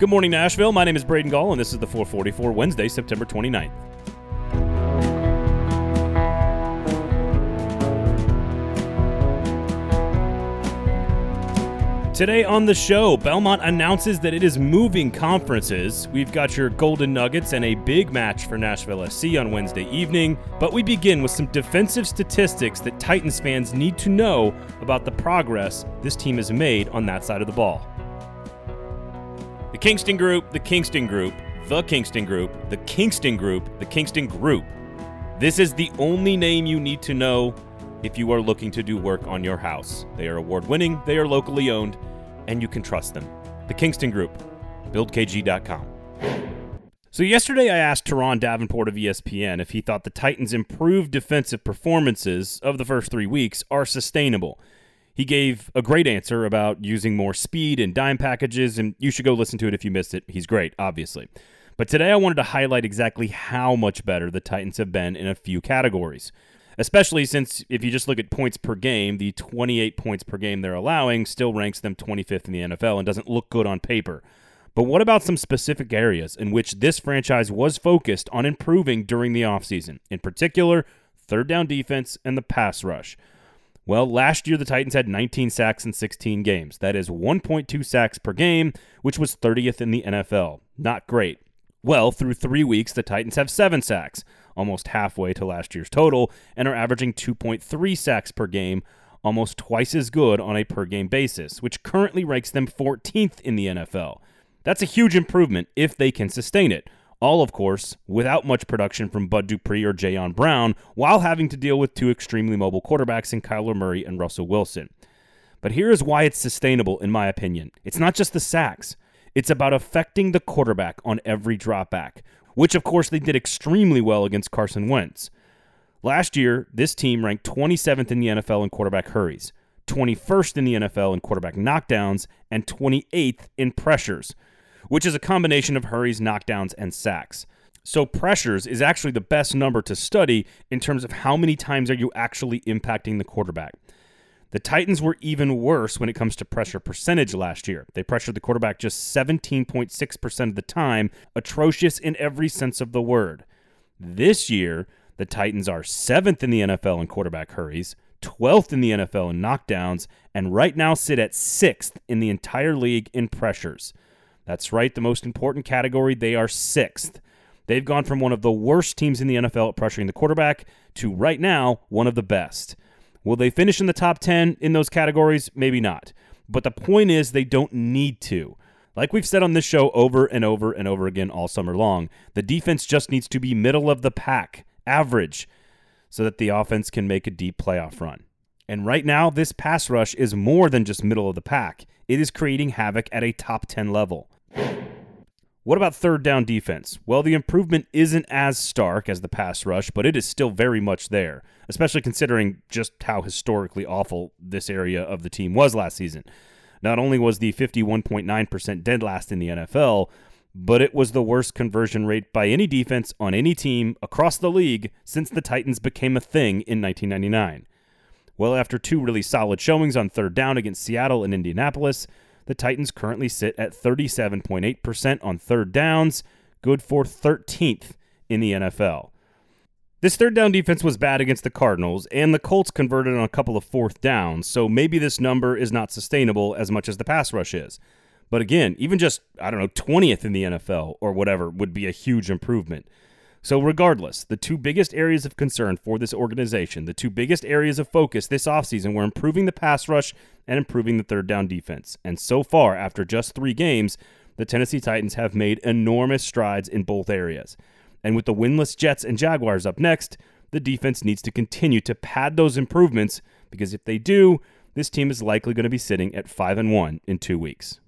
Good morning, Nashville. My name is Braden Gall, and this is the 444 Wednesday, September 29th. Today on the show, Belmont announces that it is moving conferences. We've got your Golden Nuggets and a big match for Nashville SC on Wednesday evening. But we begin with some defensive statistics that Titans fans need to know about the progress this team has made on that side of the ball. Kingston Group, the Kingston Group, the Kingston Group, the Kingston Group, the Kingston Group. This is the only name you need to know if you are looking to do work on your house. They are award winning, they are locally owned, and you can trust them. The Kingston Group, buildkg.com. So, yesterday I asked Turron Davenport of ESPN if he thought the Titans' improved defensive performances of the first three weeks are sustainable. He gave a great answer about using more speed and dime packages, and you should go listen to it if you missed it. He's great, obviously. But today I wanted to highlight exactly how much better the Titans have been in a few categories especially since if you just look at points per game, the 28 points per game they're allowing still ranks them 25th in the NFL and doesn't look good on paper. But what about some specific areas in which this franchise was focused on improving during the offseason? In particular, third down defense and the pass rush. Well, last year the Titans had 19 sacks in 16 games. That is 1.2 sacks per game, which was 30th in the NFL. Not great. Well, through three weeks, the Titans have seven sacks almost halfway to last year's total, and are averaging 2.3 sacks per game, almost twice as good on a per game basis, which currently ranks them 14th in the NFL. That's a huge improvement if they can sustain it. All, of course, without much production from Bud Dupree or Jayon Brown, while having to deal with two extremely mobile quarterbacks in Kyler Murray and Russell Wilson. But here is why it's sustainable, in my opinion. It's not just the sacks. It's about affecting the quarterback on every dropback, which of course they did extremely well against Carson Wentz. Last year, this team ranked 27th in the NFL in quarterback hurries, 21st in the NFL in quarterback knockdowns, and 28th in pressures, which is a combination of hurries, knockdowns, and sacks. So pressures is actually the best number to study in terms of how many times are you actually impacting the quarterback. The Titans were even worse when it comes to pressure percentage last year. They pressured the quarterback just 17.6% of the time, atrocious in every sense of the word. This year, the Titans are seventh in the NFL in quarterback hurries, 12th in the NFL in knockdowns, and right now sit at sixth in the entire league in pressures. That's right, the most important category, they are sixth. They've gone from one of the worst teams in the NFL at pressuring the quarterback to right now, one of the best. Will they finish in the top 10 in those categories? Maybe not. But the point is, they don't need to. Like we've said on this show over and over and over again all summer long, the defense just needs to be middle of the pack, average, so that the offense can make a deep playoff run. And right now, this pass rush is more than just middle of the pack, it is creating havoc at a top 10 level. What about third down defense? Well, the improvement isn't as stark as the pass rush, but it is still very much there, especially considering just how historically awful this area of the team was last season. Not only was the 51.9% dead last in the NFL, but it was the worst conversion rate by any defense on any team across the league since the Titans became a thing in 1999. Well, after two really solid showings on third down against Seattle and Indianapolis, the Titans currently sit at 37.8% on third downs, good for 13th in the NFL. This third down defense was bad against the Cardinals, and the Colts converted on a couple of fourth downs, so maybe this number is not sustainable as much as the pass rush is. But again, even just, I don't know, 20th in the NFL or whatever would be a huge improvement. So, regardless, the two biggest areas of concern for this organization, the two biggest areas of focus this offseason were improving the pass rush and improving the third down defense. And so far, after just three games, the Tennessee Titans have made enormous strides in both areas. And with the winless Jets and Jaguars up next, the defense needs to continue to pad those improvements because if they do, this team is likely going to be sitting at 5 and 1 in 2 weeks.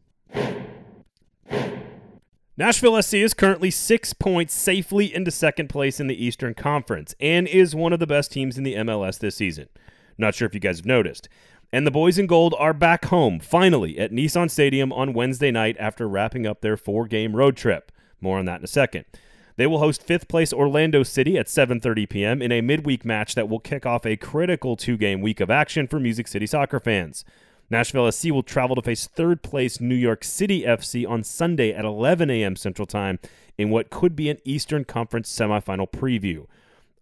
Nashville SC is currently six points safely into second place in the Eastern Conference and is one of the best teams in the MLS this season. Not sure if you guys have noticed. And the boys in gold are back home, finally, at Nissan Stadium on Wednesday night after wrapping up their four game road trip. More on that in a second. They will host fifth place Orlando City at 7:30 p.m. in a midweek match that will kick off a critical two-game week of action for Music City soccer fans. Nashville SC will travel to face third place New York City FC on Sunday at 11 a.m. Central Time in what could be an Eastern Conference semifinal preview.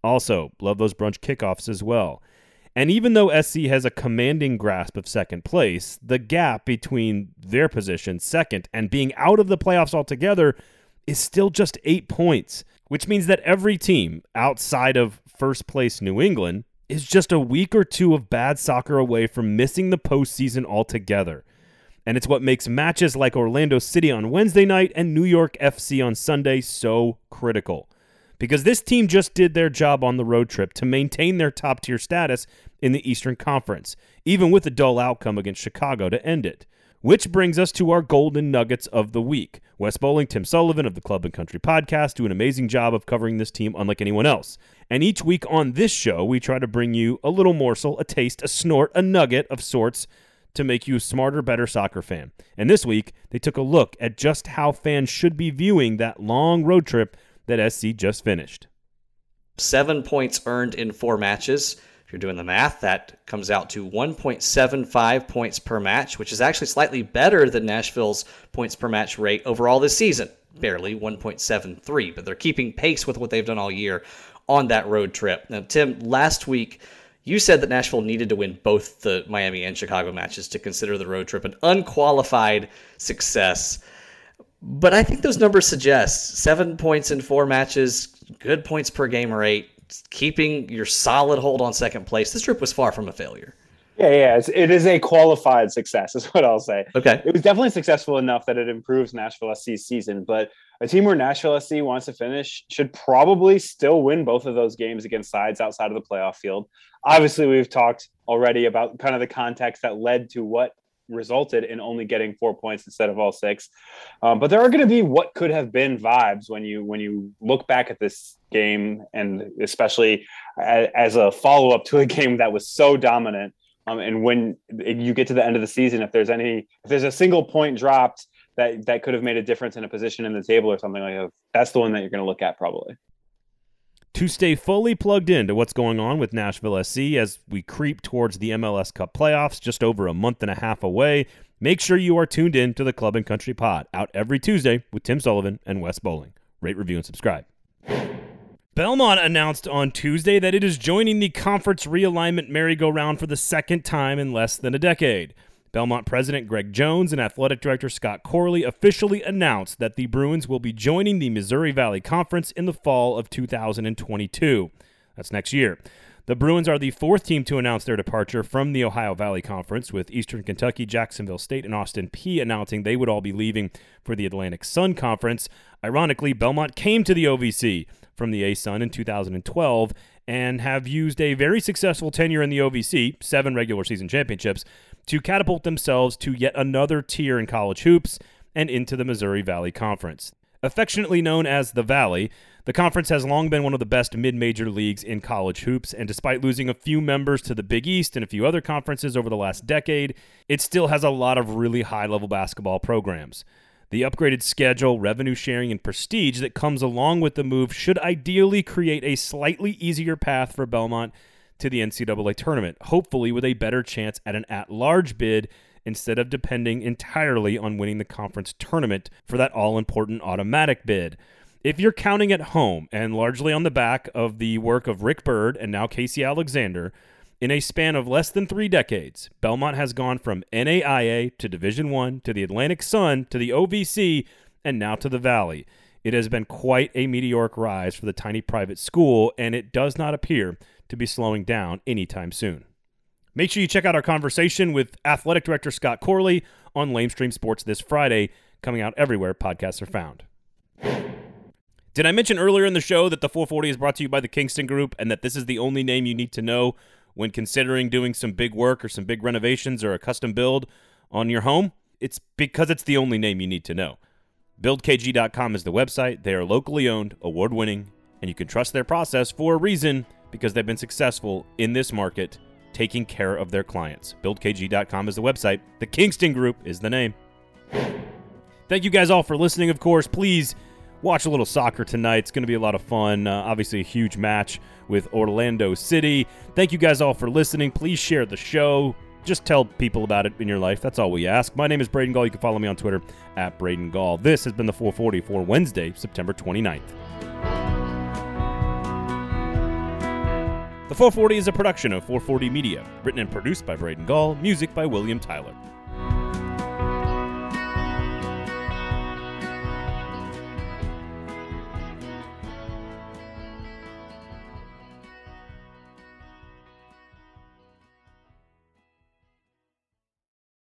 Also, love those brunch kickoffs as well. And even though SC has a commanding grasp of second place, the gap between their position, second, and being out of the playoffs altogether is still just eight points, which means that every team outside of first place New England is just a week or two of bad soccer away from missing the postseason altogether. And it's what makes matches like Orlando City on Wednesday night and New York FC on Sunday so critical. Because this team just did their job on the road trip to maintain their top tier status in the Eastern Conference, even with a dull outcome against Chicago to end it. Which brings us to our golden nuggets of the week. Wes Bowling, Tim Sullivan of the Club and Country podcast do an amazing job of covering this team unlike anyone else. And each week on this show, we try to bring you a little morsel, a taste, a snort, a nugget of sorts to make you a smarter, better soccer fan. And this week, they took a look at just how fans should be viewing that long road trip that SC just finished. Seven points earned in four matches. If you're doing the math, that comes out to 1.75 points per match, which is actually slightly better than Nashville's points per match rate overall this season. Barely 1.73, but they're keeping pace with what they've done all year on that road trip. Now, Tim, last week you said that Nashville needed to win both the Miami and Chicago matches to consider the road trip an unqualified success. But I think those numbers suggest seven points in four matches, good points per game rate, keeping your solid hold on second place. This trip was far from a failure. Yeah, yeah, it's, it is a qualified success, is what I'll say. Okay, it was definitely successful enough that it improves Nashville SC's season. But a team where Nashville SC wants to finish should probably still win both of those games against sides outside of the playoff field. Obviously, we've talked already about kind of the context that led to what resulted in only getting four points instead of all six. Um, but there are going to be what could have been vibes when you when you look back at this game, and especially as, as a follow up to a game that was so dominant. Um, and when you get to the end of the season, if there's any, if there's a single point dropped that that could have made a difference in a position in the table or something like that, that's the one that you're going to look at probably to stay fully plugged into what's going on with Nashville SC as we creep towards the MLS Cup playoffs just over a month and a half away. Make sure you are tuned in to the Club and Country Pod, out every Tuesday with Tim Sullivan and Wes Bowling. Rate, review, and subscribe. Belmont announced on Tuesday that it is joining the conference realignment merry-go-round for the second time in less than a decade. Belmont President Greg Jones and Athletic Director Scott Corley officially announced that the Bruins will be joining the Missouri Valley Conference in the fall of 2022. That's next year. The Bruins are the fourth team to announce their departure from the Ohio Valley Conference, with Eastern Kentucky, Jacksonville State, and Austin Peay announcing they would all be leaving for the Atlantic Sun Conference. Ironically, Belmont came to the OVC from the ASUN in 2012 and have used a very successful tenure in the OVC, seven regular season championships, to catapult themselves to yet another tier in college hoops and into the Missouri Valley Conference. Affectionately known as the Valley, the conference has long been one of the best mid major leagues in college hoops, and despite losing a few members to the Big East and a few other conferences over the last decade, it still has a lot of really high level basketball programs. The upgraded schedule, revenue sharing, and prestige that comes along with the move should ideally create a slightly easier path for Belmont to the NCAA tournament, hopefully with a better chance at an at large bid instead of depending entirely on winning the conference tournament for that all important automatic bid. If you're counting at home and largely on the back of the work of Rick Byrd and now Casey Alexander, in a span of less than three decades, Belmont has gone from NAIA to Division One to the Atlantic Sun to the OVC and now to the Valley. It has been quite a meteoric rise for the tiny private school, and it does not appear to be slowing down anytime soon. Make sure you check out our conversation with Athletic Director Scott Corley on Lamestream Sports this Friday, coming out everywhere podcasts are found. Did I mention earlier in the show that the 440 is brought to you by the Kingston Group and that this is the only name you need to know when considering doing some big work or some big renovations or a custom build on your home? It's because it's the only name you need to know. BuildKG.com is the website. They are locally owned, award winning, and you can trust their process for a reason because they've been successful in this market taking care of their clients. BuildKG.com is the website. The Kingston Group is the name. Thank you guys all for listening. Of course, please watch a little soccer tonight. It's going to be a lot of fun. Uh, obviously, a huge match with Orlando City. Thank you guys all for listening. Please share the show. just tell people about it in your life. That's all we ask. My name is Braden Gall. You can follow me on Twitter at Braden Gall. This has been the 440 for Wednesday, September 29th. The 440 is a production of 440 Media, written and produced by Braden Gall, music by William Tyler.